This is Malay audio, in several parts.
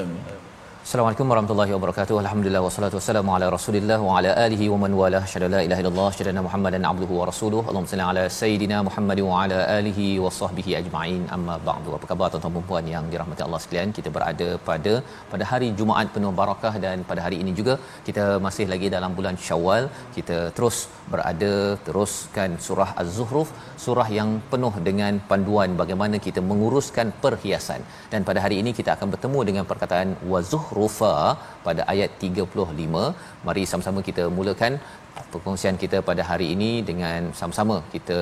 Um, Assalamualaikum warahmatullahi wabarakatuh. Alhamdulillah wassalatu wassalamu ala Rasulillah wa ala alihi wa man wala. Syada la ilaha illallah, syada Muhammadan abduhu wa rasuluhu. Allahumma salli ala sayidina Muhammad wa ala alihi wa sahbihi ajma'in. Amma ba'du. Apa khabar tuan-tuan dan puan yang dirahmati Allah sekalian? Kita berada pada pada hari Jumaat penuh barakah dan pada hari ini juga kita masih lagi dalam bulan Syawal. Kita terus berada teruskan surah Az-Zuhruf, surah yang penuh dengan panduan bagaimana kita menguruskan perhiasan. Dan pada hari ini kita akan bertemu dengan perkataan wa zuhrufa pada ayat 35. Mari sama-sama kita mulakan perkongsian kita pada hari ini dengan sama-sama kita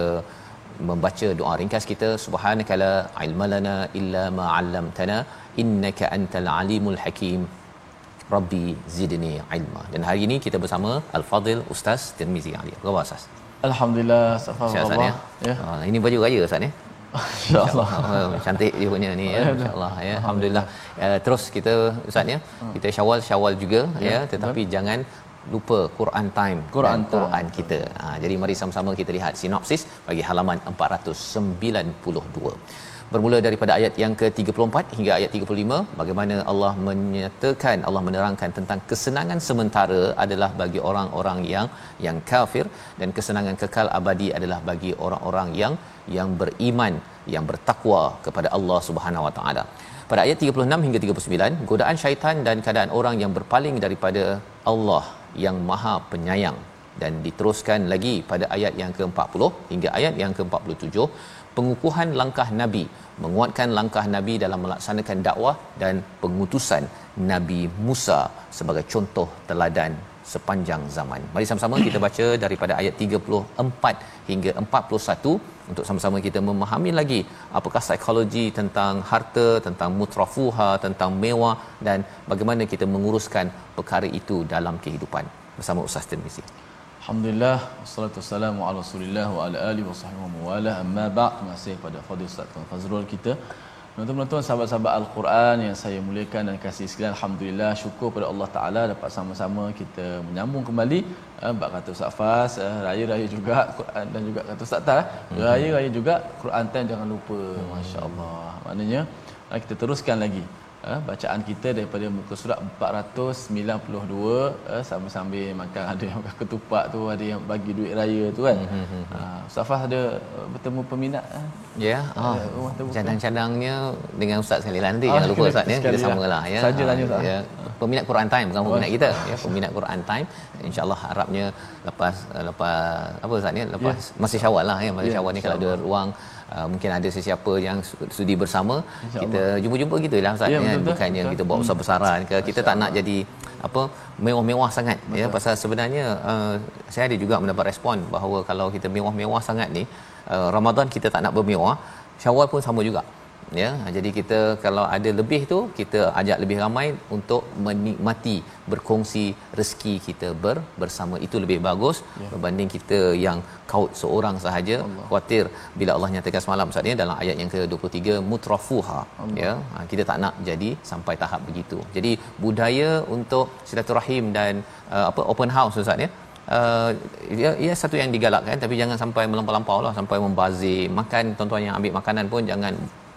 membaca doa ringkas kita. Subhanakala ilmalana illa ma 'allamtana innaka antal alimul hakim. Rabbi zidni ilma. Dan hari ini kita bersama al-fadil ustaz Tirmizi Ali. Apa khabar ustaz? Alhamdulillah Ustaz, Astagfirullah ya? Ah, ini baju raya ustaz ya InsyaAllah. Oh, cantik dia punya ni ya. Insyaallah ya. Alhamdulillah. Uh, terus kita ustaz ya. Kita syawal syawal juga ya, ya. tetapi betul. jangan lupa Quran time Quran dan Quran kita. Ha, jadi mari sama-sama kita lihat sinopsis bagi halaman 492. Bermula daripada ayat yang ke-34 hingga ayat 35 bagaimana Allah menyatakan Allah menerangkan tentang kesenangan sementara adalah bagi orang-orang yang yang kafir dan kesenangan kekal abadi adalah bagi orang-orang yang yang beriman yang bertakwa kepada Allah Subhanahu Wa Taala. Pada ayat 36 hingga 39, godaan syaitan dan keadaan orang yang berpaling daripada Allah yang Maha Penyayang dan diteruskan lagi pada ayat yang ke-40 hingga ayat yang ke-47 pengukuhan langkah nabi menguatkan langkah nabi dalam melaksanakan dakwah dan pengutusan Nabi Musa sebagai contoh teladan sepanjang zaman. Mari sama-sama kita baca daripada ayat 34 hingga 41 untuk sama-sama kita memahami lagi apakah psikologi tentang harta, tentang mutrafuha, tentang mewah dan bagaimana kita menguruskan perkara itu dalam kehidupan. Bersama Ustaz Tirmizi. Alhamdulillah wassalatu wassalamu ala Rasulillah wa ala alihi wasahbihi wa wala amma ba'd. Terima kasih kepada Fadil Ustaz Tuan Fazrul kita. Tuan-tuan sahabat-sahabat Al-Quran yang saya muliakan dan kasih sekalian Alhamdulillah syukur pada Allah Ta'ala dapat sama-sama kita menyambung kembali eh, Bak kata Ustaz Fas, eh, raya-raya juga Quran dan juga kata Ustaz Tar mhm. Raya-raya juga Quran time jangan lupa Masya Allah Maknanya eh, kita teruskan lagi uh, bacaan kita daripada muka surat 492 uh, sambil-sambil makan ada yang makan ketupat tu ada yang bagi duit raya tu kan. Mm-hmm. uh, Ustaz ada uh, bertemu peminat uh, ya yeah. oh, cadang-cadangnya dengan Ustaz sekali lah nanti ah, jangan lupa Ustaz ya. Kita samalah ya. Saja Ustaz. ya. Peminat Quran time bukan peminat kita ya. Peminat Quran time. Insyaallah harapnya lepas lepas apa Ustaz ya lepas yeah. masih Syawal lah ya masih yeah, Syawal ni kalau ada ruang Uh, mungkin ada sesiapa yang sudi bersama kita jumpa-jumpa gitulah ustaz ya, kan bukannya kita buat besar-besaran ke kita tak nak jadi apa mewah-mewah sangat ya. betul. ya pasal sebenarnya uh, saya ada juga mendapat respon bahawa kalau kita mewah-mewah sangat ni uh, Ramadan kita tak nak bermewah Syawal pun sama juga ya jadi kita kalau ada lebih tu kita ajak lebih ramai untuk menikmati berkongsi rezeki kita ber, bersama itu lebih bagus ya. berbanding kita yang kaut seorang sahaja Allah. khuatir bila Allah nyatakan semalam saatnya dalam ayat yang ke-23 mutrafuha Allah. ya ha, kita tak nak jadi sampai tahap begitu jadi budaya untuk silaturahim dan uh, apa open house ustaz ya Uh, ia, ia satu yang digalakkan tapi jangan sampai melampau-lampau lah sampai membazir makan tuan-tuan yang ambil makanan pun jangan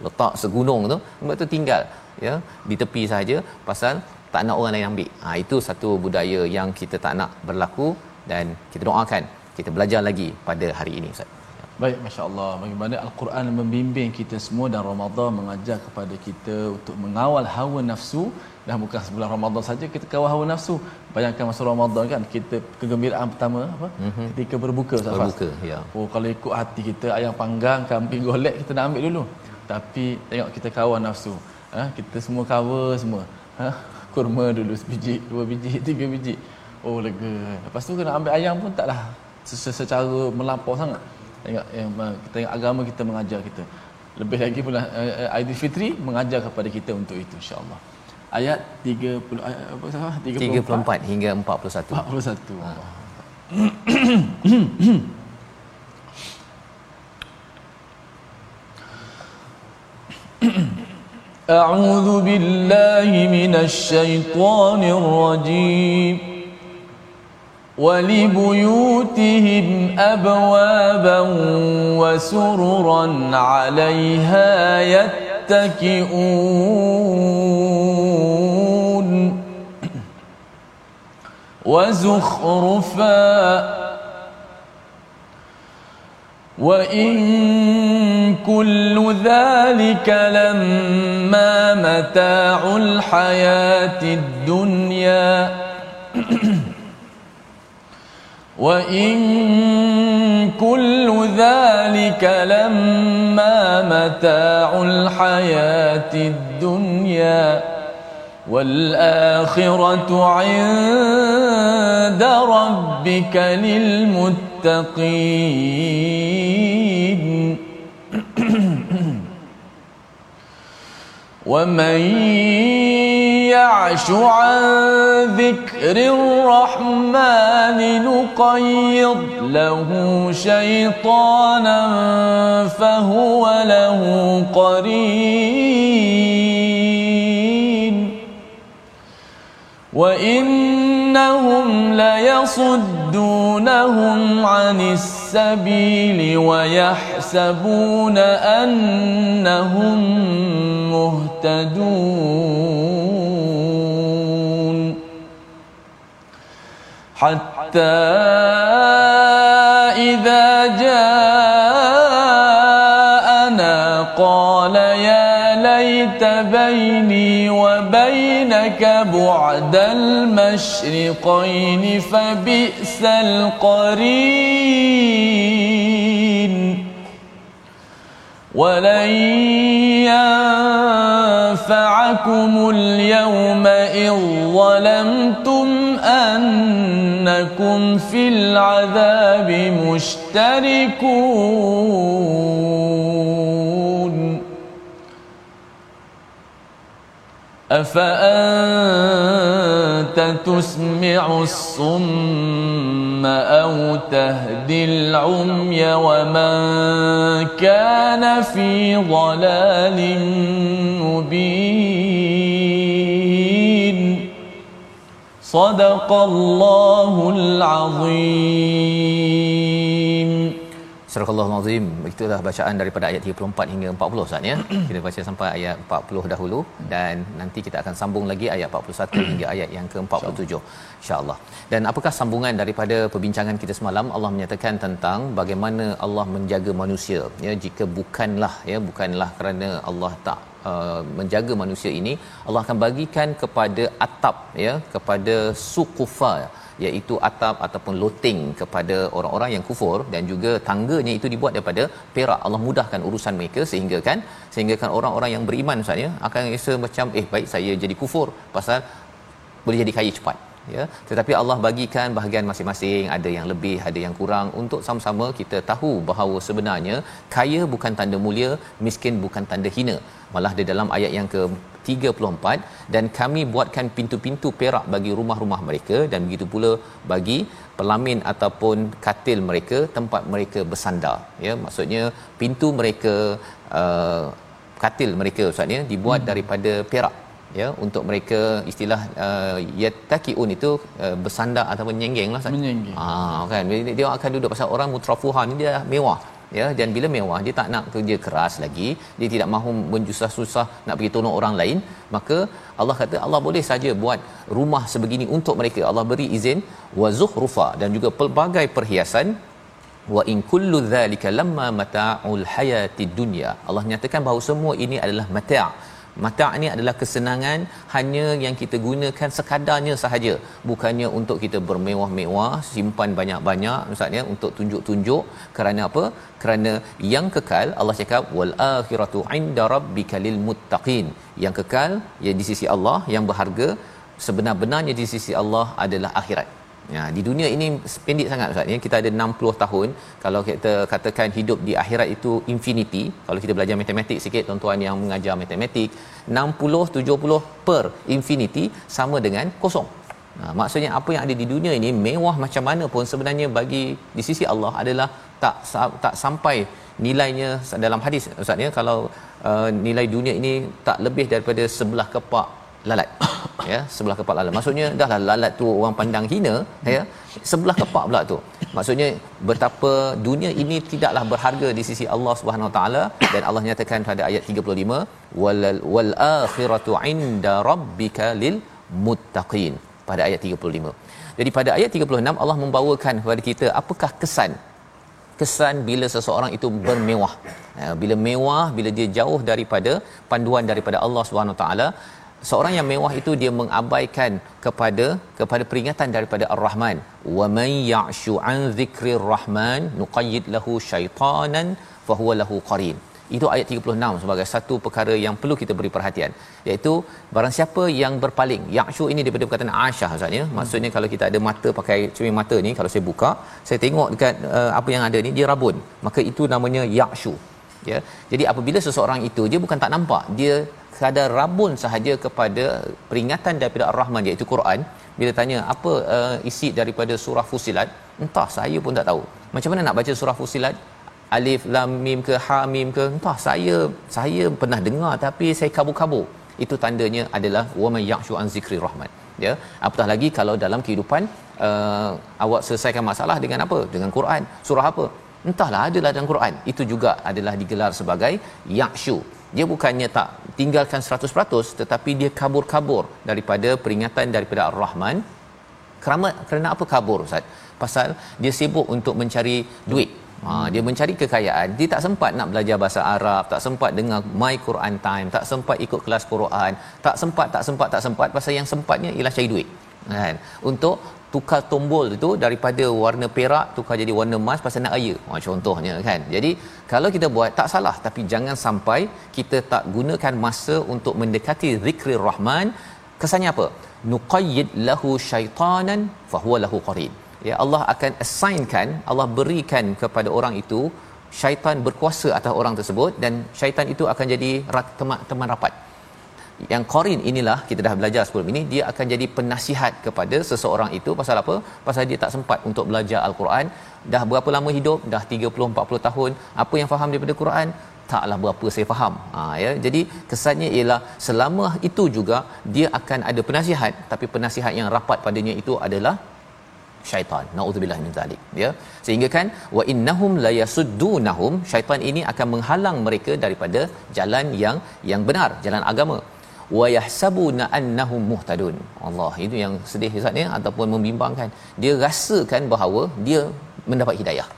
letak segunung tu sebab tu tinggal ya di tepi saja pasal tak nak orang lain ambil ha, itu satu budaya yang kita tak nak berlaku dan kita doakan kita belajar lagi pada hari ini Ustaz. Baik, Masya Allah. Bagaimana Al-Quran membimbing kita semua dan Ramadan mengajar kepada kita untuk mengawal hawa nafsu dan bukan sebulan Ramadan saja kita kawal hawa nafsu. Bayangkan masa Ramadan kan, kita kegembiraan pertama apa? Mm-hmm. Ketika berbuka. Berbuka, ya. Oh, kalau ikut hati kita, ayam panggang, kambing golek, kita nak ambil dulu. Tapi tengok kita kawal nafsu. Ha? Kita semua cover semua. Ha? Kurma dulu sebiji, dua biji, tiga biji. Oh, lega. Lepas tu kena ambil ayam pun taklah secara melampau sangat tengok yang kita tengok agama kita mengajar kita lebih lagi pula uh, Aidilfitri mengajar kepada kita untuk itu insyaallah ayat 30 ayat apa salah 34, 34 hingga 41 41 ha. أعوذ بالله من الشيطان الرجيم. ولبيوتهم أبوابا وسررا عليها يتكئون. وزخرفا وإن كل ذلك لما متاع الحياة الدنيا. وإن كل ذلك لما متاع الحياة الدنيا. والآخرة عند ربك للمتقين. ومن يعش عن ذكر الرحمن نقيض له شيطانا فهو له قرين. وإنهم ليصدونهم عن السبيل ويحسبون أنهم مهتدون حتى إذا جاءنا بعد المشرقين فبئس القرين. ولن ينفعكم اليوم إذ ظلمتم أنكم في العذاب مشتركون. أفأنت تسمع الصم أو تهدي العمي ومن كان في ضلال مبين؟ صدق الله العظيم. Surah Al-Azim itulah bacaan daripada ayat 34 hingga 40 Ustaz ya. Kita baca sampai ayat 40 dahulu dan nanti kita akan sambung lagi ayat 41 hingga ayat yang ke-47 insya-Allah. Dan apakah sambungan daripada perbincangan kita semalam? Allah menyatakan tentang bagaimana Allah menjaga manusia ya jika bukanlah ya bukanlah kerana Allah tak uh, menjaga manusia ini Allah akan bagikan kepada atap ya kepada sukufa iaitu atap ataupun loteng kepada orang-orang yang kufur dan juga tangganya itu dibuat daripada perak. Allah mudahkan urusan mereka sehingga kan sehingga kan orang-orang yang beriman Ustaz ya akan rasa macam eh baik saya jadi kufur pasal boleh jadi kaya cepat ya tetapi Allah bagikan bahagian masing-masing. Ada yang lebih ada yang kurang. Untuk sama-sama kita tahu bahawa sebenarnya kaya bukan tanda mulia miskin bukan tanda hina. Malah di dalam ayat yang ke 34 dan kami buatkan pintu-pintu perak bagi rumah-rumah mereka dan begitu pula bagi pelamin ataupun katil mereka tempat mereka bersandar. Ya maksudnya pintu mereka uh, katil mereka ustaz ya dibuat hmm. daripada perak ya untuk mereka istilah uh, yattaqiun itu uh, bersandar ataupun nyenggeng lah menyenggeng. Ah kan? Dia, dia akan duduk pasal orang mutrafuha ni dia mewah ya. Dan bila mewah dia tak nak kerja keras lagi dia tidak mahu menjusah-susah nak pergi tolong orang lain maka Allah kata Allah boleh saja buat rumah sebegini untuk mereka. Allah beri izin wa zuhrufa dan juga pelbagai perhiasan wa in kullu dhalika lamma mata'ul hayatid dunya. Allah nyatakan bahawa semua ini adalah mata' mata' ni adalah kesenangan hanya yang kita gunakan sekadarnya sahaja. Bukannya untuk kita bermewah-mewah simpan banyak-banyak misalnya untuk tunjuk-tunjuk. Kerana apa? Kerana yang kekal Allah cakap wal akhiratu inda rabbika lil muttaqin. Yang kekal ya di sisi Allah. Yang berharga sebenar-benarnya di sisi Allah adalah akhirat Ya, di dunia ini pendek sangat Ustaz ya. Kita ada 60 tahun. Kalau kita katakan hidup di akhirat itu infinity, kalau kita belajar matematik sikit tuan-tuan yang mengajar matematik, 60 70 per infinity sama dengan kosong. Ha, maksudnya apa yang ada di dunia ini mewah macam mana pun sebenarnya bagi di sisi Allah adalah tak tak sampai nilainya dalam hadis Ustaz ya kalau uh, nilai dunia ini tak lebih daripada sebelah kepak lalat. Ya sebelah kepala lalat. Maksudnya dahlah lalat tu orang pandang hina ya. Sebelah kepak pula tu. Maksudnya betapa dunia ini tidaklah berharga di sisi Allah Subhanahu Wa Taala dan Allah nyatakan pada ayat 35 wal wal akhiratu inda rabbika lil muttaqin pada ayat 35 jadi pada ayat 36 Allah membawakan kepada kita apakah kesan? Kesan bila seseorang itu bermewah. Bila mewah bila dia jauh daripada panduan daripada Allah Subhanahu taala seorang yang mewah itu dia mengabaikan kepada kepada peringatan daripada Ar-Rahman. Wa may ya'shu an dzikrir rahman nuqayyid lahu syaitanan fa huwa lahu qarin. Itu ayat 36 sebagai satu perkara yang perlu kita beri perhatian. Iaitu barang siapa yang berpaling ya'shu ini daripada perkataan asyah ustaz ya. Maksudnya kalau kita ada mata pakai cermin mata ni kalau saya buka saya tengok dekat uh, apa yang ada ni dia rabun. Maka itu namanya ya'shu ya. Jadi apabila seseorang itu dia bukan tak nampak dia sekadar rabun sahaja kepada peringatan daripada Ar-Rahman iaitu Quran. Bila tanya apa uh, isi daripada surah Fusilat? Entah saya pun tak tahu. Macam mana nak baca surah Fusilat? Alif lam mim ke ha mim ke? Entah saya saya pernah dengar tapi saya kabur-kabur. Itu tandanya adalah wa may ya'shu an zikri rahman. Ya apatah lagi kalau dalam kehidupan uh, awak selesaikan masalah dengan apa? Dengan Quran. Surah apa? Entahlah adalah dalam Quran. Itu juga adalah digelar sebagai ya'shu dia bukannya tak tinggalkan 100% tetapi dia kabur-kabur daripada peringatan daripada Ar-Rahman. Kerana kerana apa kabur ustaz? Pasal dia sibuk untuk mencari duit. Ha, dia mencari kekayaan. Dia tak sempat nak belajar bahasa Arab tak sempat dengar my Quran time tak sempat ikut kelas Quran tak sempat tak sempat tak sempat. Pasal yang sempatnya ialah cari duit. Kan? Untuk tukar tombol itu daripada warna perak tukar jadi warna emas pasal nak raya ha, contohnya kan. Jadi kalau kita buat tak salah. Tapi jangan sampai kita tak gunakan masa untuk mendekati zikri rahman. Kesannya apa? Nuqayyid lahu syaitanan fahuwa lahu qarin ya Allah akan assignkan Allah berikan kepada orang itu syaitan berkuasa atas orang tersebut dan syaitan itu akan jadi teman, teman rapat yang qarin inilah kita dah belajar sebelum ini dia akan jadi penasihat kepada seseorang itu. Pasal apa? Pasal dia tak sempat untuk belajar al-Quran. Dah berapa lama hidup? Dah 30 40 tahun. Apa yang faham daripada Quran? Taklah berapa saya faham. Ha ya. Jadi kesannya ialah selama itu juga dia akan ada penasihat. Tapi penasihat yang rapat padanya itu adalah syaitan. Naudzubillah min zalik ya. Sehingga kan wa innahum la yasuddunahum. Syaitan ini akan menghalang mereka daripada jalan yang yang benar jalan agama wa yahsabuna annahum muhtadun Allah itu yang sedih Ustaz ya ataupun membimbangkan. Dia rasakan bahawa dia mendapat hidayah.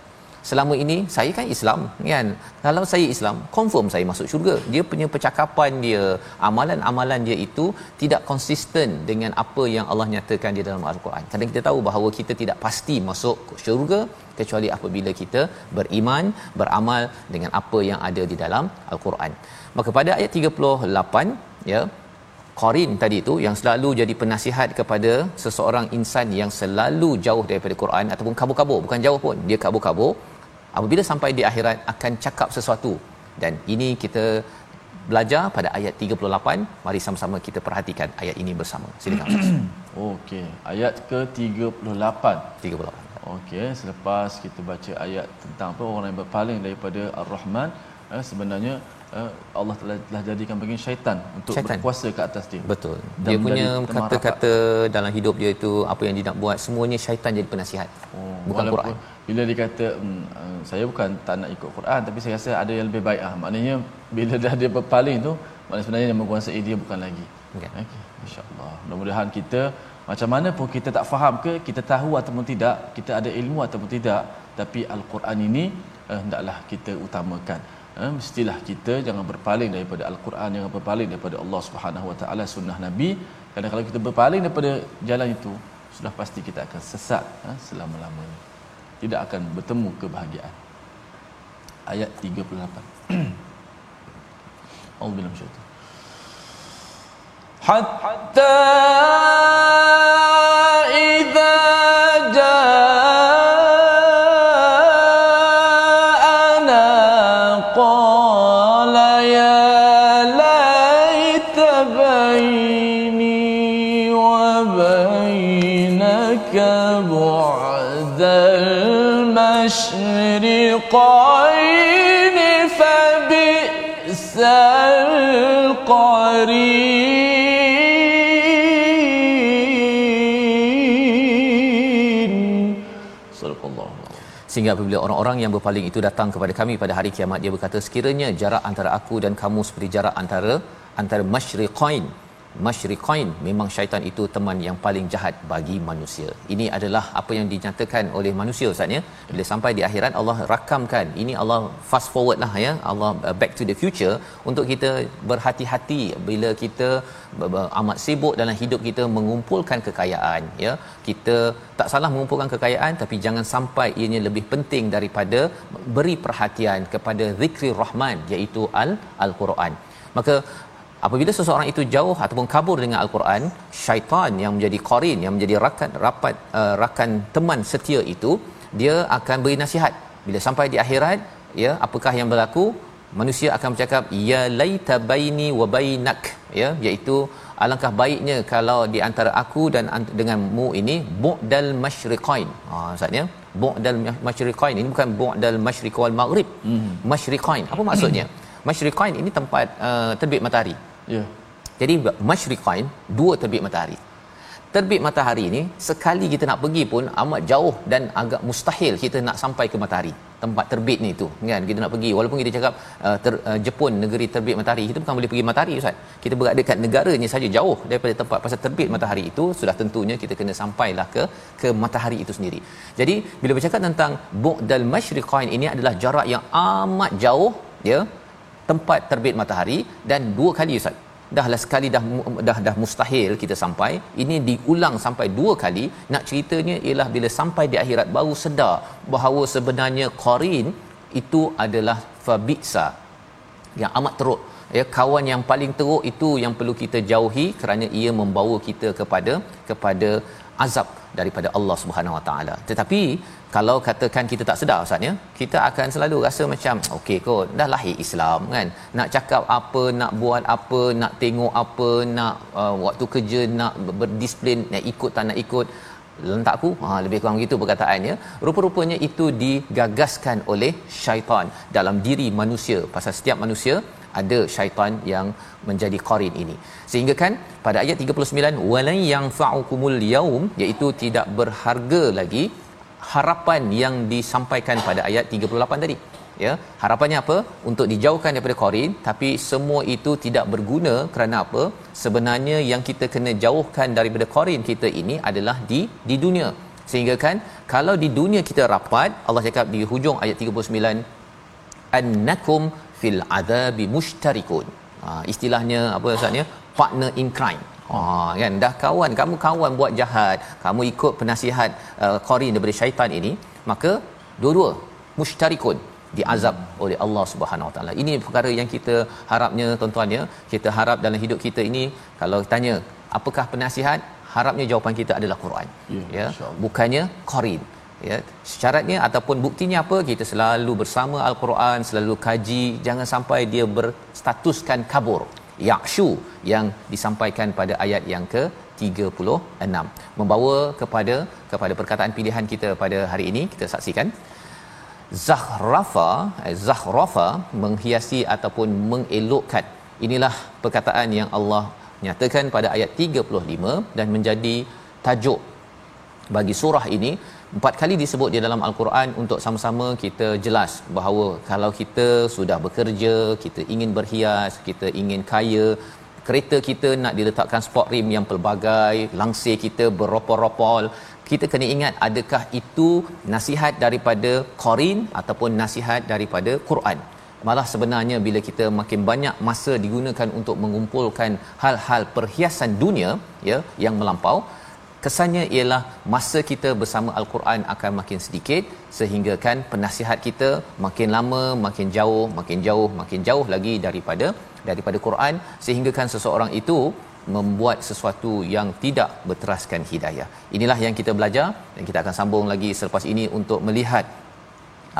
Selama ini saya kan Islam kan? Kalau saya Islam confirm saya masuk syurga. Dia punya percakapan dia amalan-amalan dia itu tidak konsisten dengan apa yang Allah nyatakan di dalam al-Quran. Kadang kita tahu bahawa kita tidak pasti masuk syurga kecuali apabila kita beriman beramal dengan apa yang ada di dalam al-Quran. Maka pada ayat 38 ya Qarin tadi itu yang selalu jadi penasihat kepada seseorang insan yang selalu jauh daripada Quran ataupun kabur-kabur. Bukan jauh pun dia kabur-kabur. Apabila sampai di akhirat akan cakap sesuatu. Dan ini kita belajar pada ayat 38 mari sama-sama kita perhatikan ayat ini bersama. Silakan okey ayat ke-38 38 okey selepas kita baca ayat tentang apa orang yang berpaling daripada ar-rahman eh, sebenarnya Allah telah, telah jadikan bagi syaitan untuk syaitan. berkuasa ke atas dia. Betul. dia punya kata-kata dalam hidup dia itu apa yang dia nak buat semuanya syaitan jadi penasihat. Oh, bukan Quran. Bila dia kata hmm, uh, saya bukan tak nak ikut Quran tapi saya rasa ada yang lebih baik ah. Maknanya bila dah dia berpaling tu maknanya sebenarnya yang menguasai dia bukan lagi Okay. Okay. InsyaAllah. Mudah-mudahan kita macam mana pun kita tak faham ke, kita tahu ataupun tidak, kita ada ilmu ataupun tidak, tapi Al-Quran ini eh, hendaklah kita utamakan. Ha, mestilah kita jangan berpaling daripada al-Quran jangan berpaling daripada Allah Subhanahu wa taala sunnah nabi. Kerana kalau kita berpaling daripada jalan itu sudah pasti kita akan sesat ha, selama-lamanya. Tidak akan bertemu kebahagiaan. Ayat 38 Allah bilang syaitu hatta idza بعد المشرقين فبئس القرين sehingga apabila orang-orang yang berpaling itu datang kepada kami pada hari kiamat dia berkata sekiranya jarak antara aku dan kamu seperti jarak antara antara masyriqain masyriqain memang syaitan itu teman yang paling jahat bagi manusia. Ini adalah apa yang dinyatakan oleh manusia Ustaz ya. Bila sampai di akhirat Allah rakamkan. Ini Allah fast forward lah ya. Allah uh, back to the future untuk kita berhati-hati bila kita amat sibuk dalam hidup kita mengumpulkan kekayaan ya. Kita tak salah mengumpulkan kekayaan tapi jangan sampai ianya lebih penting daripada beri perhatian kepada zikri rahman iaitu al al-Quran. Maka apabila seseorang itu jauh ataupun kabur dengan al-Quran syaitan yang menjadi qarin yang menjadi rakan rapat uh, rakan teman setia itu dia akan beri nasihat. Bila sampai di akhirat ya apakah yang berlaku? Manusia akan bercakap ya laita baini wa bainak ya iaitu alangkah baiknya kalau di antara aku dan denganmu ini bu'dal masyriqain. Ha maksudnya bu'dal masyriqain ini bukan bu'dal masyriq wal maghrib. Hmm. masyriqain apa maksudnya? Masyriqain ini tempat uh, terbit matahari Yeah. Jadi masyriqain dua terbit matahari. Terbit matahari ni sekali kita nak pergi pun amat jauh dan agak mustahil kita nak sampai ke matahari. Tempat terbit ni tu kan kita nak pergi walaupun kita cakap uh, ter, uh, Jepun negeri terbit matahari kita bukan boleh pergi matahari ustaz. Kita berada dekat negaranya saja jauh daripada tempat pasal terbit matahari itu sudah tentunya kita kena sampailah ke ke matahari itu sendiri. Jadi bila bercakap tentang bu'dal masyriqain ini adalah jarak yang amat jauh ya tempat terbit matahari dan dua kali ustaz. Dahlah sekali dah dah dah mustahil kita sampai ini diulang sampai dua kali. Nak ceritanya ialah bila sampai di akhirat baru sedar bahawa sebenarnya qarin itu adalah fabisa yang amat teruk. Ya kawan yang paling teruk itu yang perlu kita jauhi kerana ia membawa kita kepada kepada azab daripada Allah Subhanahu Wa Taala. Tetapi kalau katakan kita tak sedar ustaz ya, kita akan selalu rasa macam okey kot, dah lahir Islam kan. Nak cakap apa, nak buat apa, nak tengok apa, nak uh, waktu kerja nak berdisiplin, nak ikut tak nak ikut. Lentak ha lebih kurang begitu perkataannya. Rupa-rupanya itu digagaskan oleh syaitan dalam diri manusia. Pasal setiap manusia ada syaitan yang menjadi qarin ini. Sehingga kan pada ayat 39 walan yang fa'ukumul yaum iaitu tidak berharga lagi harapan yang disampaikan pada ayat 38 tadi. Ya harapannya apa? Untuk dijauhkan daripada qarin tapi semua itu tidak berguna kerana apa? Sebenarnya yang kita kena jauhkan daripada qarin kita ini adalah di di dunia. Sehingga kan kalau di dunia kita rapat Allah cakap di hujung ayat 39 annakum fil azabi mushtarikun. Ha, istilahnya apa ustaznya partner in crime Ha kan dah kawan kamu kawan buat jahat kamu ikut penasihat uh, qarin daripada syaitan ini maka dua-dua mushtarikun diazab oleh Allah Subhanahu Wa Taala. Ini perkara yang kita harapnya tuan-tuan ya, kita harap dalam hidup kita ini kalau tanya apakah penasihat, harapnya jawapan kita adalah Quran. Ya, ya. bukannya qarin ya syaratnya ataupun buktinya apa kita selalu bersama al-Quran selalu kaji jangan sampai dia berstatuskan kabur yakshu yang disampaikan pada ayat yang ke 36 membawa kepada kepada perkataan pilihan kita pada hari ini kita saksikan. Zahrafa eh, zahrafa menghiasi ataupun mengelokkan. Inilah perkataan yang Allah nyatakan pada ayat 35 dan menjadi tajuk bagi surah ini empat kali disebut di dalam al-Quran untuk sama-sama kita jelas bahawa kalau kita sudah bekerja, kita ingin berhias, kita ingin kaya, kereta kita nak diletakkan sport rim yang pelbagai langsir kita beropol-ropol kita kena ingat adakah itu nasihat daripada Qarin ataupun nasihat daripada Quran. Malah sebenarnya bila kita makin banyak masa digunakan untuk mengumpulkan hal-hal perhiasan dunia ya yang melampau kesannya ialah masa kita bersama al-Quran akan makin sedikit sehingga kan penasihat kita makin lama makin jauh makin jauh makin jauh lagi daripada daripada Quran sehingga kan seseorang itu membuat sesuatu yang tidak berteraskan hidayah. Inilah yang kita belajar dan kita akan sambung lagi selepas ini untuk melihat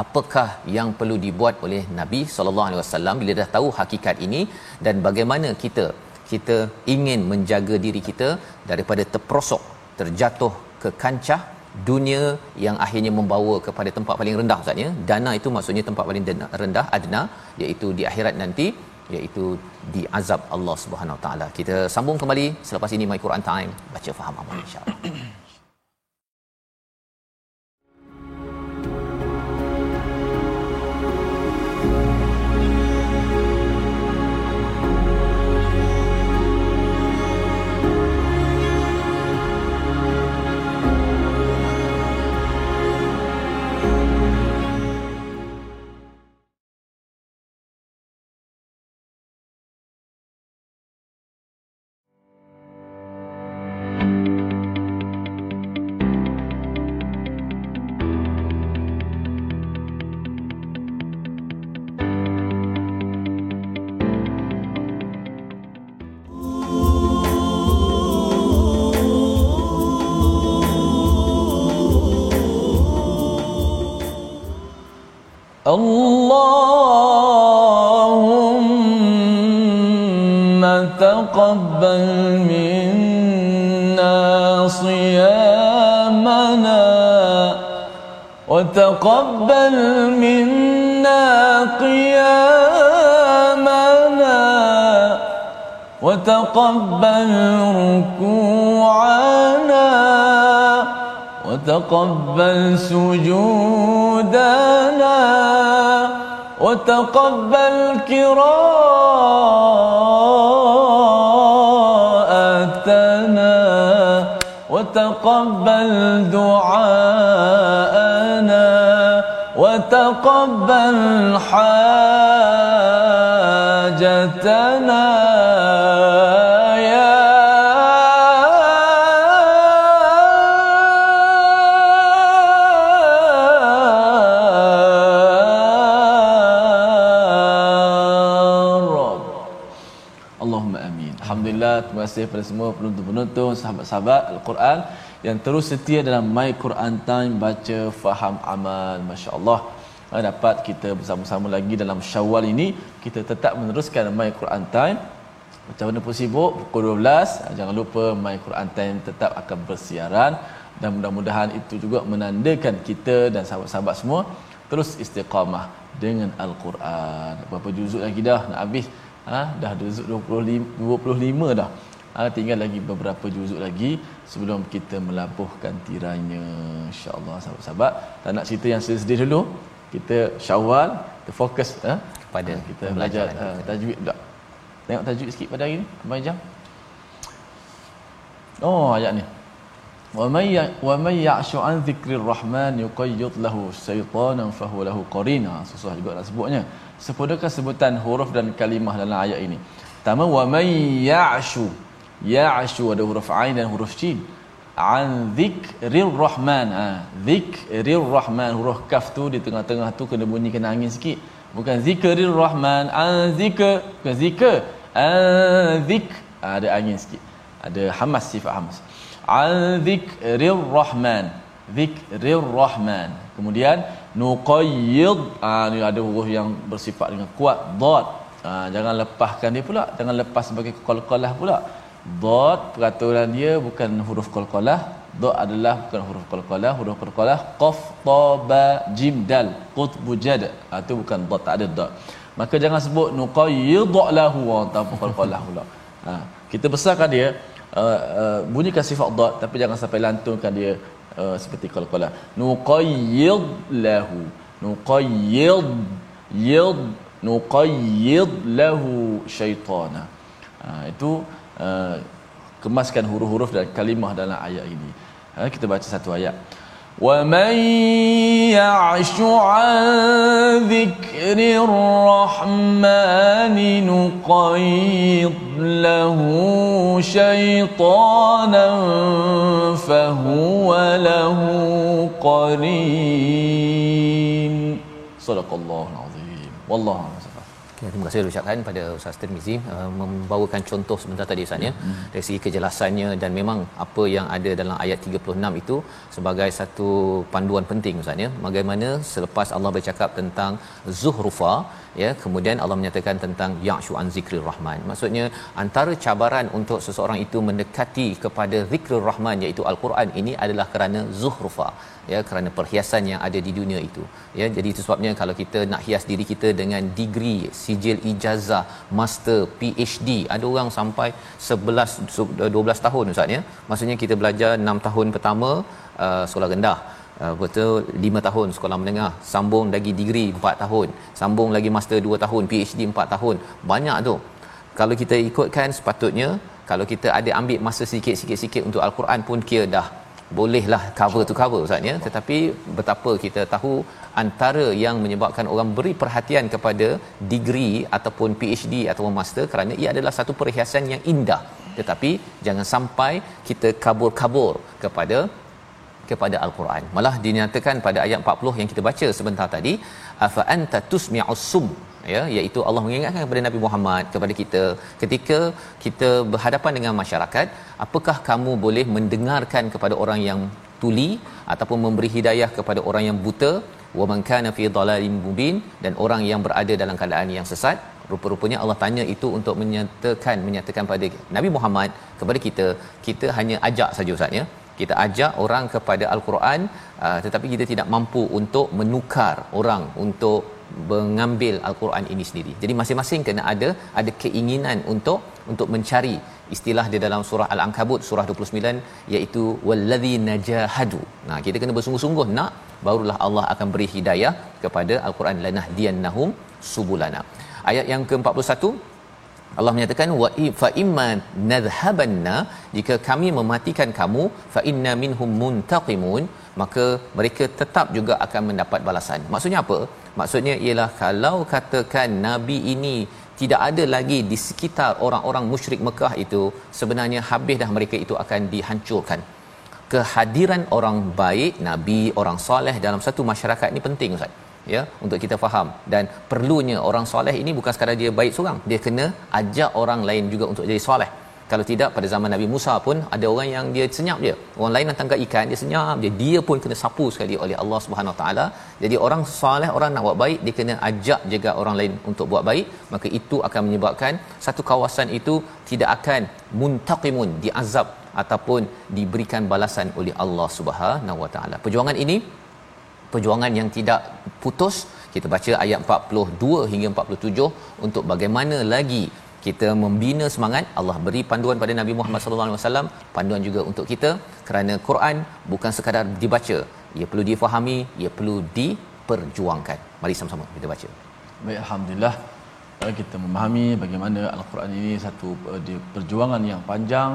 apakah yang perlu dibuat oleh Nabi sallallahu alaihi wasallam bila dah tahu hakikat ini dan bagaimana kita kita ingin menjaga diri kita daripada terperosok terjatuh ke kancah dunia yang akhirnya membawa kepada tempat paling rendah Ustaz ya. Dana itu maksudnya tempat paling rendah adna iaitu di akhirat nanti iaitu di azab Allah Subhanahu Wa Taala. Kita sambung kembali selepas ini My Quran Time baca faham amal insya-Allah. اللهم تقبل منا صيامنا وتقبل منا قيامنا وتقبل ركوعنا وتقبل سجودنا وتقبل قراءتنا وتقبل دعاءنا وتقبل حاجتنا kasih kepada semua penonton-penonton sahabat-sahabat Al-Quran yang terus setia dalam My Quran Time baca faham amal. masya-Allah. Ha, dapat kita bersama-sama lagi dalam Syawal ini. Kita tetap meneruskan My Quran Time. Macam mana pun sibuk pukul 12 jangan lupa My Quran Time tetap akan bersiaran. Dan mudah-mudahan itu juga menandakan kita dan sahabat-sahabat semua terus istiqamah dengan Al-Quran. Berapa juzuk lagi dah nak habis? Ha, dah juzuk 25, 25 dah ha, tinggal lagi beberapa juzuk lagi sebelum kita melabuhkan tirainya insyaallah sahabat-sahabat tak nak cerita yang sedih dulu kita syawal kita fokus ha, pada ha, kita belajar ha, tajwid pula tengok tajwid sikit pada hari ni kembali jam oh ayat ni ومن ومن يعش عن ذكر الرحمن يقيض له شيطانا فهو له قرين susah juga nak sebutnya sepodakah sebutan huruf dan kalimah dalam ayat ini pertama wa man ya'shu ada huruf ain dan huruf shin an dhikrir rahman. Ha dhikrir rahman. Huruf kaf tu di tengah-tengah tu kena bunyi kena angin sikit. Bukan zikrir rahman. An zikr. Bukan zikr. An zik ha, ada angin sikit. Ada hamas sifat hamas. An dhikrir rahman. Dhikrir rahman. Kemudian nuqayyid. Ah ni ada huruf yang bersifat dengan kuat dad ah, jangan lepaskan dia pula. Jangan lepas sebagai qalqalah pula dad peraturan dia bukan huruf qalqalah dad adalah bukan huruf qalqalah huruf qalqalah qaf ta ba jim dal qutb jad. Ah, itu bukan dad tak ada dad maka jangan sebut nuqayyid lahu wa tanpa qalqalah pula. Ah, kita besarkan dia uh, uh, bunyikan sifat dad tapi jangan sampai lantunkan dia uh, seperti kalau qala nuqayyid lahu nuqayyid yid nuqayyid lahu syaitana. Uh, itu uh, kemaskan huruf-huruf dan kalimah dalam ayat ini uh, kita baca satu ayat ومن يعش عن ذكر الرحمن نقيض له شيطانا فهو له قرين صدق الله العظيم والله Ya, terima kasih ucapkan pada Ustaz Tirmizi uh, membawakan contoh sebentar tadi Ustaz ya. Hmm. dari segi kejelasannya dan memang apa yang ada dalam ayat 36 itu sebagai satu panduan penting Ustaz ya. Bagaimana selepas Allah bercakap tentang zuhrufa ya kemudian Allah menyatakan tentang ya'shu an zikrir rahman. Maksudnya antara cabaran untuk seseorang itu mendekati kepada zikrul rahman iaitu al-Quran ini adalah kerana zuhrufa ya kerana perhiasan yang ada di dunia itu. Ya jadi itu sebabnya kalau kita nak hias diri kita dengan degree sijil ijazah master PhD ada orang sampai 11 12 tahun ustaz ya. Maksudnya kita belajar 6 tahun pertama uh, sekolah rendah. Uh, betul 5 tahun sekolah menengah. Sambung lagi degree 4 tahun. Sambung lagi master 2 tahun PhD 4 tahun. Banyak tu. Kalau kita ikutkan sepatutnya kalau kita ada ambil masa sikit-sikit-sikit untuk al-Quran pun kira dah bolehlah cover to cover ustaz ya. Tetapi betapa kita tahu antara yang menyebabkan orang beri perhatian kepada degree ataupun PhD ataupun master kerana ia adalah satu perhiasan yang indah. Tetapi jangan sampai kita kabur-kabur kepada kepada al-Quran. Malah dinyatakan pada ayat 40 yang kita baca sebentar tadi, afa anta tusmi'us sum ya iaitu Allah mengingatkan kepada Nabi Muhammad kepada kita ketika kita berhadapan dengan masyarakat apakah kamu boleh mendengarkan kepada orang yang tuli ataupun memberi hidayah kepada orang yang buta? Wa man kana fi dhalalin mubin dan orang yang berada dalam keadaan yang sesat. Rupa-rupanya Allah tanya itu untuk menyatakan menyatakan pada Nabi Muhammad kepada kita. Kita hanya ajak saja ustaz ya. Kita ajak orang kepada al-Quran uh, tetapi kita tidak mampu untuk menukar orang untuk mengambil al-Quran ini sendiri. Jadi masing-masing kena ada ada keinginan untuk untuk mencari istilah di dalam surah al-Ankabut surah 29 iaitu wallazi najahadu. Nah, kita kena bersungguh-sungguh nak barulah Allah akan beri hidayah kepada al-Quran lanahdiyannahum subulana. Ayat yang ke-41 Allah menyatakan wa fa imma nadhhabanna jika kami mematikan kamu fa inna minhum muntaqimun maka mereka tetap juga akan mendapat balasan. Maksudnya apa? Maksudnya ialah kalau katakan nabi ini tidak ada lagi di sekitar orang-orang musyrik Mekah itu sebenarnya habis dah mereka itu akan dihancurkan. Kehadiran orang baik, nabi, orang soleh dalam satu masyarakat ini penting Ustaz ya untuk kita faham. Dan perlunya orang soleh ini bukan sekadar dia baik seorang. Dia kena ajak orang lain juga untuk jadi soleh. Kalau tidak pada zaman Nabi Musa pun ada orang yang dia senyap dia. Orang lain nak tangkap ikan dia senyap. Dia dia pun kena sapu sekali oleh Allah Subhanahu taala. Jadi orang soleh orang nak buat baik dia kena ajak juga orang lain untuk buat baik. Maka itu akan menyebabkan satu kawasan itu tidak akan muntaqimun diazab ataupun diberikan balasan oleh Allah Subhanahu wa taala. Perjuangan ini perjuangan yang tidak putus kita baca ayat 42 hingga 47 untuk bagaimana lagi kita membina semangat. Allah beri panduan pada Nabi Muhammad sallallahu alaihi wasallam panduan juga untuk kita kerana Quran bukan sekadar dibaca ia perlu difahami ia perlu diperjuangkan. Mari sama-sama kita baca. Baik alhamdulillah. Kita memahami bagaimana al-Quran ini satu uh, perjuangan yang panjang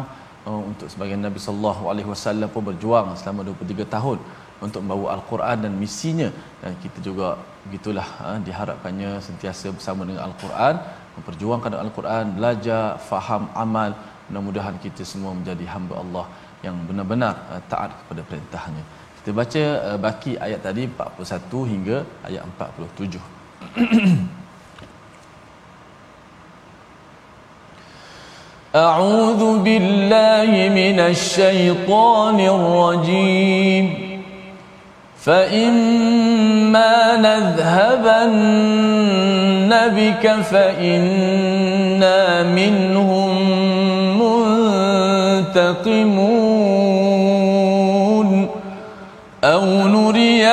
uh, untuk sebagian Nabi sallallahu alaihi wasallam pun berjuang selama 23 tahun untuk membawa al-Quran dan misinya dan kita juga begitulah ha, diharapkannya sentiasa bersama dengan al-Quran memperjuangkan al-Quran belajar faham amal mudah-mudahan kita semua menjadi hamba Allah yang benar-benar uh, taat kepada perintahnya kita baca uh, baki ayat tadi 41 hingga ayat 47 أعوذ بالله من الشيطان الرجيم فإما نذهبن بك فإنا منهم منتقمون أو نرينك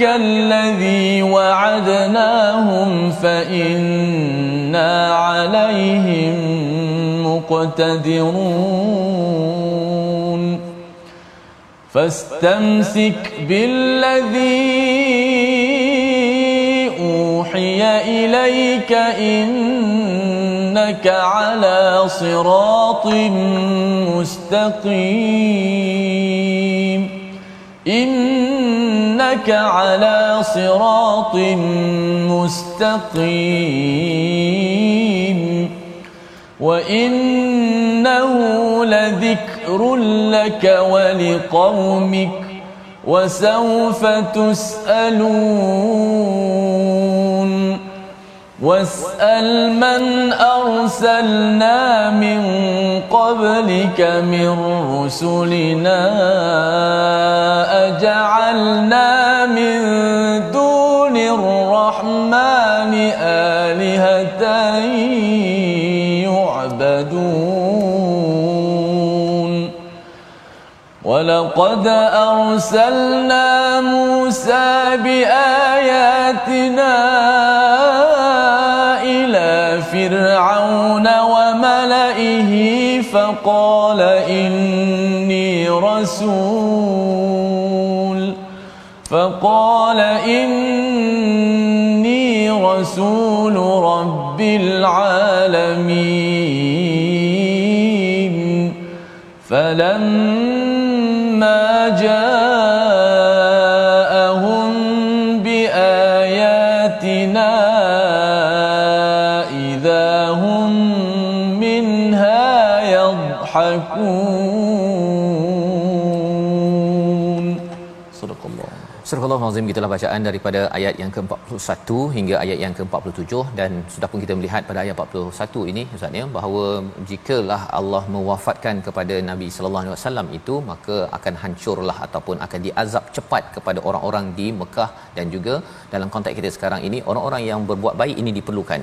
الذي وعدناهم فإنا عليهم مقتدرون فاستمسك بالذي أوحي إليك إنك إنك على صراط مستقيم. إنك على صراط مستقيم. وإنه لذكر لك ولقومك وسوف تسألون واسأل من أرسلنا من قبلك من رسلنا أجعلنا من ولقد أرسلنا موسى بآياتنا إلى فرعون وملئه فقال إني رسول فقال إني رسول رب العالمين فلما جاءهم Surah Al-Azim gitulah bacaan daripada ayat yang ke-41 hingga ayat yang ke-47. Dan sudah pun kita melihat pada ayat 41 ini Ustaz ya bahawa jikalah Allah mewafatkan kepada Nabi sallallahu alaihi wasallam itu maka akan hancurlah ataupun akan diazab cepat kepada orang-orang di Mekah. Dan juga dalam konteks kita sekarang ini orang-orang yang berbuat baik ini diperlukan.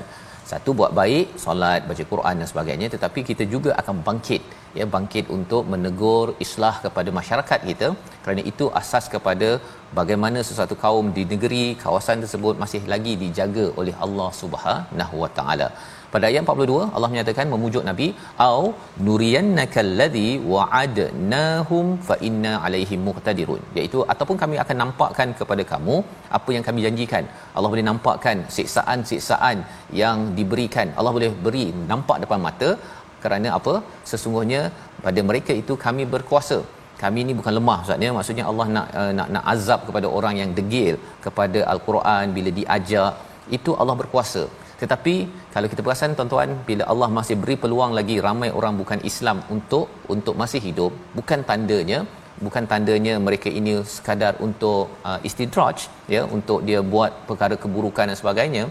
Satu buat baik solat baca Quran dan sebagainya tetapi kita juga akan bangkit ya bangkit untuk menegur islah kepada masyarakat kita. Kerana itu asas kepada bagaimana sesuatu kaum di negeri kawasan tersebut masih lagi dijaga oleh Allah Subhanahu Wa Taala. Pada ayat 42 Allah menyatakan memujuk nabi au nuriyannakal ladzi wa'adnahum fa inna alaihim muqtadirun iaitu ataupun kami akan nampakkan kepada kamu apa yang kami janjikan. Allah boleh nampakkan siksaan-siksaan yang diberikan. Allah boleh beri nampak depan mata kerana apa? Sesungguhnya pada mereka itu kami berkuasa. Kami ni bukan lemah maksudnya maksudnya Allah nak uh, nak nak azab kepada orang yang degil kepada al-Quran bila diajak itu Allah berkuasa. Tetapi kalau kita perasan tuan-tuan bila Allah masih beri peluang lagi ramai orang bukan Islam untuk untuk masih hidup bukan tandanya bukan tandanya mereka ini sekadar untuk uh, istidraj ya untuk dia buat perkara keburukan dan sebagainya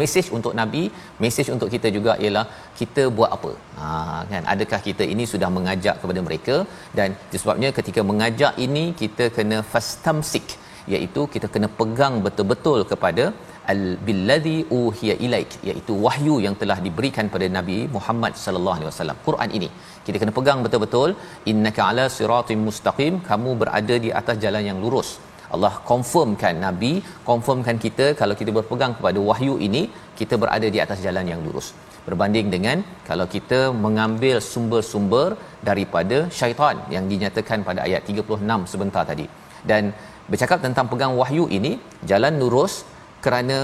mesej untuk nabi mesej untuk kita juga ialah kita buat apa? Ha kan? Adakah kita ini sudah mengajak kepada mereka? Dan disebabnya ketika mengajak ini kita kena fastamsik iaitu kita kena pegang betul-betul kepada al billadhi uhiya ilaik iaitu wahyu yang telah diberikan pada Nabi Muhammad sallallahu alaihi wasallam. Quran ini. Kita kena pegang betul-betul innaka ala siratim mustaqim. Kamu berada di atas jalan yang lurus Allah confirmkan nabi confirmkan kita kalau kita berpegang kepada wahyu ini kita berada di atas jalan yang lurus. Berbanding dengan kalau kita mengambil sumber-sumber daripada syaitan yang dinyatakan pada ayat 36 sebentar tadi. Dan bercakap tentang pegang wahyu ini jalan lurus kerana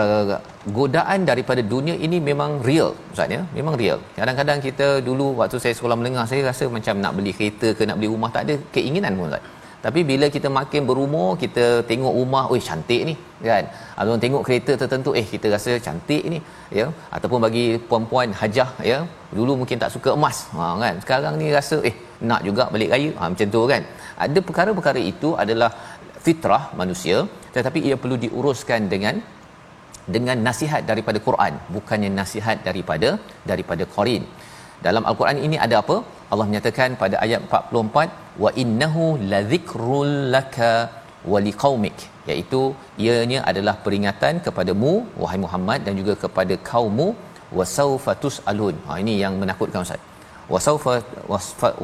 uh, godaan daripada dunia ini memang real ustaz ya? Memang real. Kadang-kadang kita dulu waktu saya sekolah menengah saya rasa macam nak beli kereta ke nak beli rumah tak ada keinginan pun ustaz tapi bila kita makin berumur kita tengok rumah oi cantik ni kan? Ataupun tengok kereta tertentu eh kita rasa cantik ni ya? Ataupun bagi puan-puan hajah ya? Dulu mungkin tak suka emas. Ha kan? Sekarang ni rasa eh nak juga balik raya. Ha macam tu kan? Ada perkara-perkara itu adalah fitrah manusia tetapi ia perlu diuruskan dengan dengan nasihat daripada Quran bukannya nasihat daripada daripada Qarin dalam al-Quran ini ada apa? Allah menyatakan pada ayat 44 wa innahu ladhikrul laka wa liqaumik. Iaitu ianya adalah peringatan kepadamu wahai Muhammad dan juga kepada kaummu wasaufa tusalun. Ha ini yang menakutkan ustaz. Wasaufa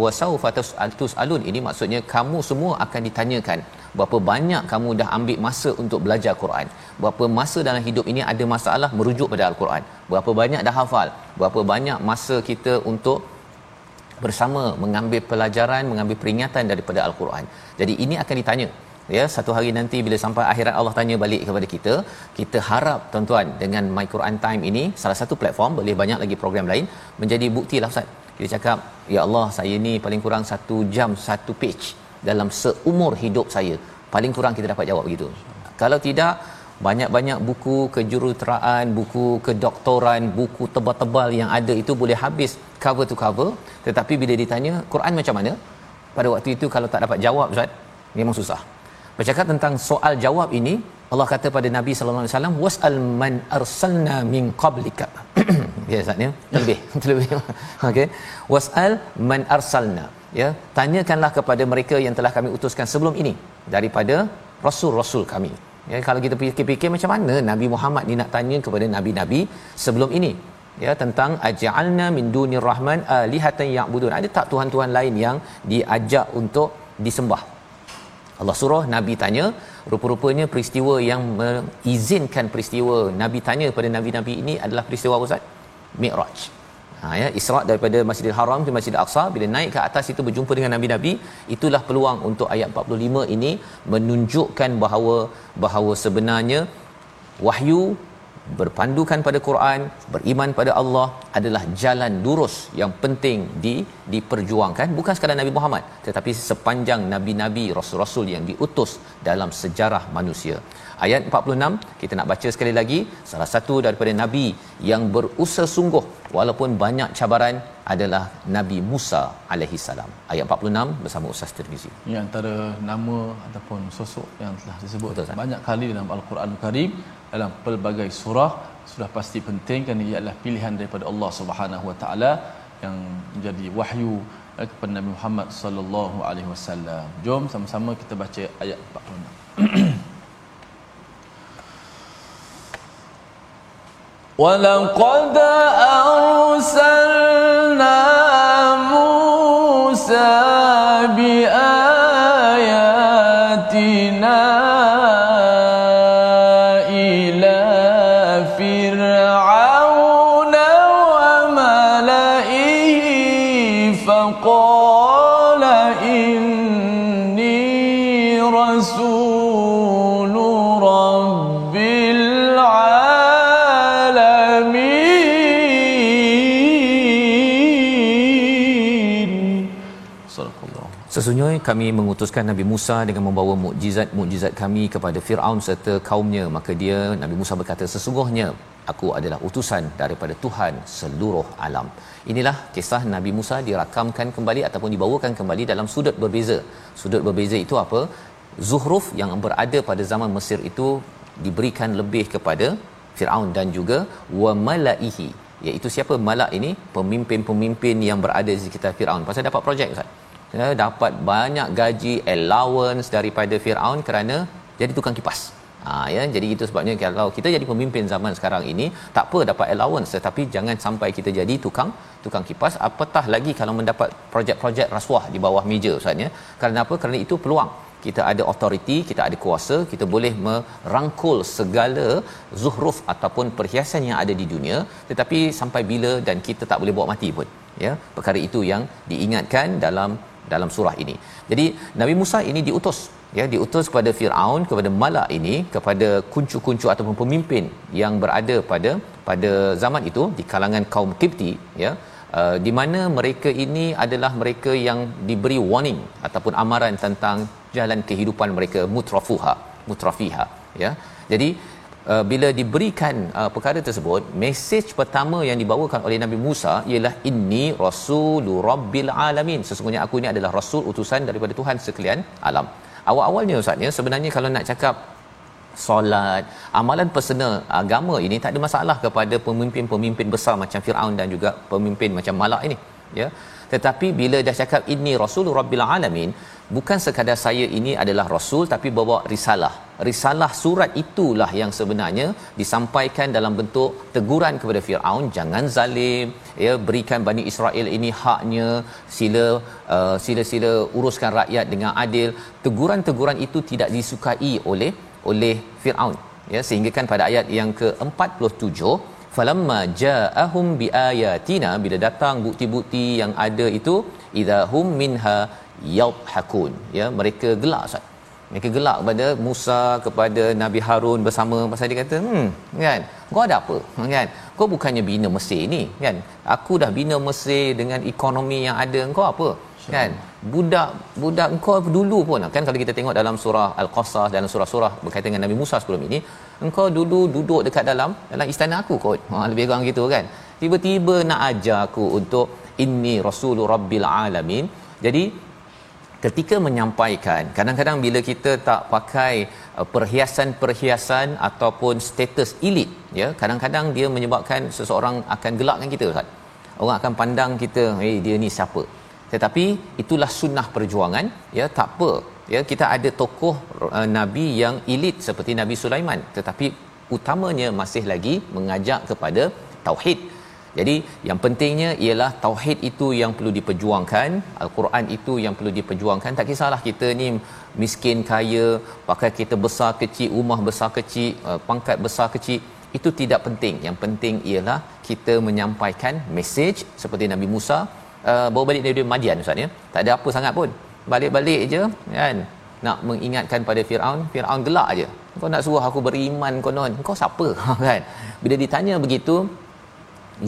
wasaufa tusalun. Ini maksudnya kamu semua akan ditanyakan berapa banyak kamu dah ambil masa untuk belajar Quran? Berapa masa dalam hidup ini ada masalah merujuk pada al-Quran? Berapa banyak dah hafal? Berapa banyak masa kita untuk bersama mengambil pelajaran mengambil peringatan daripada al-Quran. Jadi ini akan ditanya. Ya satu hari nanti bila sampai akhirat Allah tanya balik kepada kita kita harap tuan-tuan dengan My Quran Time ini salah satu platform boleh banyak lagi program lain menjadi bukti lah Ustaz. Kita cakap ya Allah saya ni paling kurang satu jam satu page dalam seumur hidup saya. Paling kurang kita dapat jawab begitu. Kalau tidak banyak-banyak buku kejuruteraan, buku kedoktoran, buku tebal-tebal yang ada itu boleh habis cover to cover. Tetapi bila ditanya Quran macam mana? Pada waktu itu kalau tak dapat jawab Ustaz memang susah. Bercakap tentang soal jawab ini Allah kata pada Nabi sallallahu alaihi wasallam wasal man arsalna min qablika. Ya Ustaz ya? Lebih lebih. Okey wasal man arsalna. Ya tanyakanlah kepada mereka yang telah kami utuskan sebelum ini daripada rasul-rasul kami ya kalau kita fikir-fikir macam mana Nabi Muhammad ni nak tanya kepada nabi-nabi sebelum ini? Ya tentang aj'alna min dunir rahman alihatan ya'budun. Ada tak tuhan-tuhan lain yang diajak untuk disembah? Allah suruh nabi tanya. Rupa-rupanya peristiwa yang mengizinkan peristiwa nabi tanya kepada nabi-nabi ini adalah peristiwa Ustaz? Mi'raj ha ya Isra daripada Masjidil Haram ke Masjidil Aqsa bila naik ke atas itu berjumpa dengan nabi-nabi itulah peluang untuk ayat 45 ini menunjukkan bahawa bahawa sebenarnya wahyu berpandukan pada Quran, beriman pada Allah adalah jalan lurus yang penting di diperjuangkan bukan sekadar Nabi Muhammad tetapi sepanjang nabi-nabi rasul-rasul yang diutus dalam sejarah manusia. Ayat 46 kita nak baca sekali lagi salah satu daripada nabi yang berusaha sungguh walaupun banyak cabaran adalah Nabi Musa alaihi salam. Ayat 46 bersama Ustaz Tirmizi. Ini antara nama ataupun sosok yang telah disebut Betul, banyak kali dalam Al-Quran Karim dalam pelbagai surah sudah pasti penting kerana ia adalah pilihan daripada Allah Subhanahu Wa Taala yang menjadi wahyu eh, kepada Nabi Muhammad sallallahu alaihi wasallam. Jom sama-sama kita baca ayat 46. ولقد أرسلنا Sesungguhnya kami mengutuskan Nabi Musa dengan membawa mukjizat-mukjizat kami kepada Firaun serta kaumnya maka dia Nabi Musa berkata sesungguhnya aku adalah utusan daripada Tuhan seluruh alam. Inilah kisah Nabi Musa dirakamkan kembali ataupun dibawakan kembali dalam sudut berbeza. Sudut berbeza itu apa? Zuhruf yang berada pada zaman Mesir itu diberikan lebih kepada Firaun dan juga wa malaihi iaitu siapa malak ini pemimpin-pemimpin yang berada di sekitar Firaun pasal dapat projek Ustaz ya, dapat banyak gaji allowance daripada Firaun kerana jadi tukang kipas. Ha, ya jadi itu sebabnya kalau kita jadi pemimpin zaman sekarang ini tak apa dapat allowance tetapi jangan sampai kita jadi tukang tukang kipas. Apatah lagi kalau mendapat projek-projek rasuah di bawah meja ustaz ya. Kerana apa? Kerana itu peluang. Kita ada authority kita ada kuasa kita boleh merangkul segala zuhruf ataupun perhiasan yang ada di dunia tetapi sampai bila dan kita tak boleh bawa mati pun ya. Perkara itu yang diingatkan dalam dalam surah ini. Jadi Nabi Musa ini diutus ya diutus kepada Firaun kepada Malak ini kepada kuncu-kuncu ataupun pemimpin yang berada pada pada zaman itu di kalangan kaum Kipti ya. Uh, di mana mereka ini adalah mereka yang diberi warning ataupun amaran tentang jalan kehidupan mereka mutrafuha mutrafiha ya. Jadi Uh, bila diberikan uh, perkara tersebut mesej pertama yang dibawakan oleh Nabi Musa ialah inni rasulur rabbil alamin. Sesungguhnya aku ini adalah rasul utusan daripada Tuhan sekalian alam. Awal-awalnya ustaz ya sebenarnya kalau nak cakap solat amalan personal agama ini tak ada masalah kepada pemimpin-pemimpin besar macam Firaun dan juga pemimpin macam Malak ini ya. Tetapi bila dah cakap inni rasulur rabbil alamin bukan sekadar saya ini adalah rasul tapi bawa risalah risalah surat itulah yang sebenarnya disampaikan dalam bentuk teguran kepada Firaun jangan zalim ya berikan Bani Israel ini haknya sila uh, sila-sila uruskan rakyat dengan adil. Teguran-teguran itu tidak disukai oleh oleh Firaun ya sehingga kan pada ayat yang ke-47 falamma ja'ahum biayatina bila datang bukti-bukti yang ada itu idahum minha yadhakun ya mereka gelak Ustaz mereka gelak kepada Musa kepada Nabi Harun bersama. Pasal dia kata hmm kan? Kau ada apa? Kan? Kau bukannya bina Mesir ni kan? Aku dah bina Mesir dengan ekonomi yang ada. Kau apa? Kan? Budak budak engkau dulu pun kan? Kalau kita tengok dalam surah al-qasas dalam surah-surah berkaitan dengan Nabi Musa sebelum ini engkau dulu duduk dekat dalam dalam istana aku kot. Ha lebih kurang gitu kan? Tiba-tiba nak ajar aku untuk inni rasulur rabbil alamin. Jadi ketika menyampaikan kadang-kadang bila kita tak pakai uh, perhiasan-perhiasan ataupun status elit ya kadang-kadang dia menyebabkan seseorang akan gelakkan kita Ustaz. Orang akan pandang kita eh hey, dia ni siapa? Tetapi itulah sunnah perjuangan ya tak apa ya kita ada tokoh uh, nabi yang elit seperti Nabi Sulaiman. Tetapi utamanya masih lagi mengajak kepada tauhid jadi yang pentingnya ialah tauhid itu yang perlu diperjuangkan, al-Quran itu yang perlu diperjuangkan. Tak kisahlah kita ni miskin kaya, pakai kita besar kecil, rumah besar kecil, uh, pangkat besar kecil, itu tidak penting. Yang penting ialah kita menyampaikan mesej seperti Nabi Musa uh, bawa balik dari Madian Ustaz ya. Tak ada apa sangat pun. Balik-balik je kan nak mengingatkan pada Firaun, Firaun gelak aje. Kau nak suruh aku beriman konon. Kau siapa? kan. Bila ditanya begitu,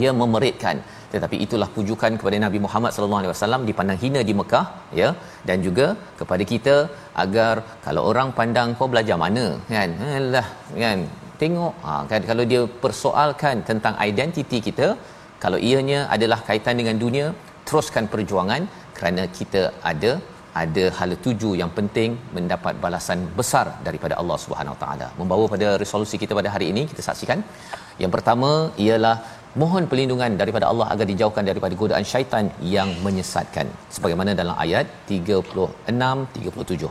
ia memeritkan. Tetapi itulah pujukan kepada Nabi Muhammad sallallahu alaihi wasallam dipandang hina di Mekah ya. Dan juga kepada kita agar kalau orang pandang kau belajar mana? Kan? Alah kan? Tengok. Ha, kan? Kalau dia persoalkan tentang identiti kita kalau ianya adalah kaitan dengan dunia teruskan perjuangan kerana kita ada ada hala tuju yang penting mendapat balasan besar daripada Allah Subhanahu Taala. Membawa pada resolusi kita pada hari ini kita saksikan. Yang pertama ialah mohon perlindungan daripada Allah agar dijauhkan daripada godaan syaitan yang menyesatkan. Sebagaimana dalam ayat 36 37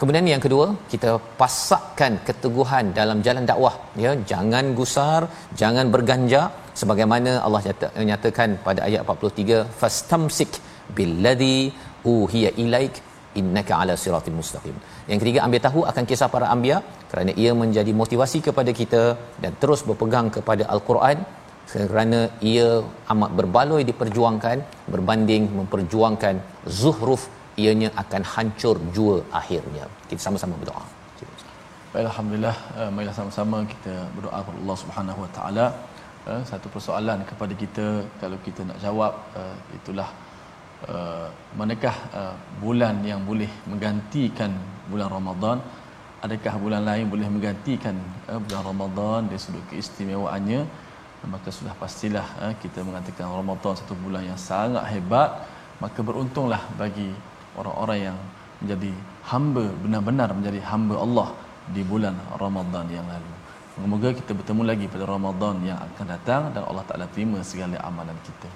kemudian yang kedua kita pasakkan keteguhan dalam jalan dakwah. Ya jangan gusar jangan berganjak sebagaimana Allah nyata, nyatakan pada ayat 43 fastamsik billadhi uhiya ilaik innaka ala siratil mustaqim. Yang ketiga ambil tahu akan kisah para anbiya kerana ia menjadi motivasi kepada kita dan terus berpegang kepada al-Quran kerana ia amat berbaloi diperjuangkan berbanding memperjuangkan zuhruf ianya akan hancur jua akhirnya kita sama-sama berdoa Baik, Alhamdulillah, uh, marilah sama-sama kita berdoa kepada Allah Subhanahu Wa Taala. Uh, satu persoalan kepada kita, kalau kita nak jawab, uh, itulah manakah bulan yang boleh menggantikan bulan Ramadan? Adakah bulan lain boleh menggantikan bulan Ramadan dari sudut keistimewaannya? Maka sudah pastilah eh, kita mengatakan Ramadan satu bulan yang sangat hebat maka beruntunglah bagi orang-orang yang menjadi hamba benar-benar menjadi hamba Allah di bulan Ramadan yang lalu. Semoga kita bertemu lagi pada Ramadan yang akan datang dan Allah Taala terima segala amalan kita.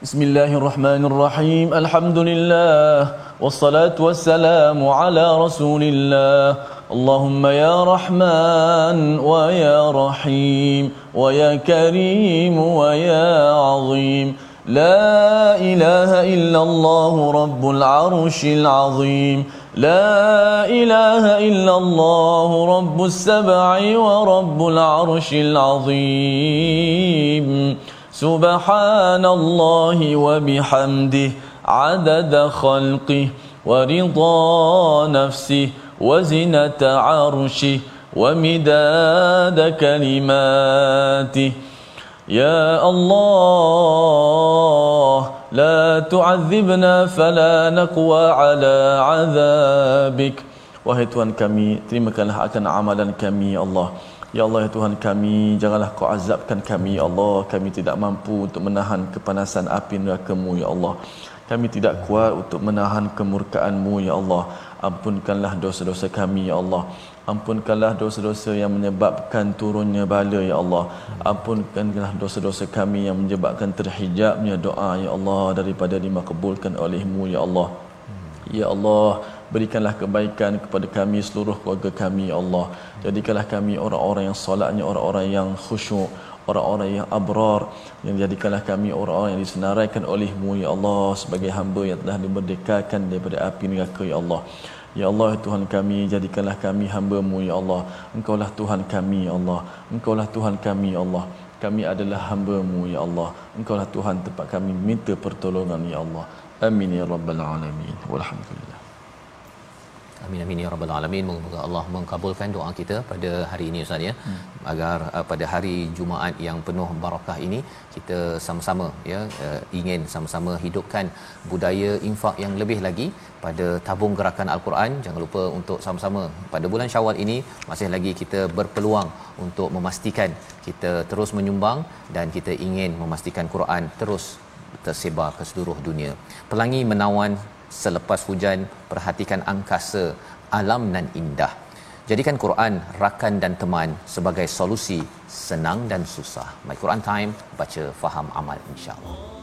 Bismillahirrahmanirrahim. Alhamdulillah wassalatu wassalamu ala Rasulillah. اللهم يا رحمن ويا رحيم ويا كريم ويا عظيم. لا إله إلا الله رب العرش العظيم. لا إله إلا الله رب السبع ورب العرش العظيم. سبحان الله وبحمده عدد خلقه ورضا نفسه وزنة عرشه ومداد كلماته يا الله لا تعذبنا فلا نقوى على عذابك Wahai Tuhan kami, terimakanlah akan amalan kami, Ya Allah. Ya Allah, ya Tuhan kami, janganlah kau azabkan kami, Ya Allah. Kami tidak mampu untuk menahan kepanasan api neraka-Mu, Ya Allah. Kami tidak kuat untuk menahan kemurkaan-Mu, Ya Allah ampunkanlah dosa-dosa kami ya Allah. Ampunkanlah dosa-dosa yang menyebabkan turunnya bala ya Allah. Ampunkanlah dosa-dosa kami yang menyebabkan terhijabnya doa ya Allah daripada dimakbulkan olehmu ya Allah. Ya Allah berikanlah kebaikan kepada kami seluruh keluarga kami ya Allah. Jadikanlah kami orang-orang yang solatnya orang-orang yang khusyuk orang-orang yang abrar yang jadikanlah kami orang-orang yang disenaraikan olehmu ya Allah sebagai hamba yang telah dimerdekakan daripada api neraka ya Allah. Ya Allah Tuhan kami jadikanlah kami hamba-Mu ya Allah. Engkaulah Tuhan kami ya Allah. Engkaulah Tuhan kami ya Allah. Kami adalah hamba-Mu ya Allah. Engkaulah Tuhan tempat kami minta pertolongan ya Allah. Amin ya rabbal alamin. Walhamdulillah Amin amin ya rabbal alamin. Moga Allah mengabulkan doa kita pada hari ini Ustaz ya. Hmm. Agar uh, pada hari Jumaat yang penuh barakah ini kita sama-sama ya uh, ingin sama-sama hidupkan budaya infak yang lebih lagi pada tabung gerakan Al-Quran. Jangan lupa untuk sama-sama pada bulan Syawal ini masih lagi kita berpeluang untuk memastikan kita terus menyumbang dan kita ingin memastikan Quran terus tersebar ke seluruh dunia. Pelangi menawan selepas hujan perhatikan angkasa alam nan indah. Jadikan Quran rakan dan teman sebagai solusi senang dan susah. My Quran time baca faham amal insyaallah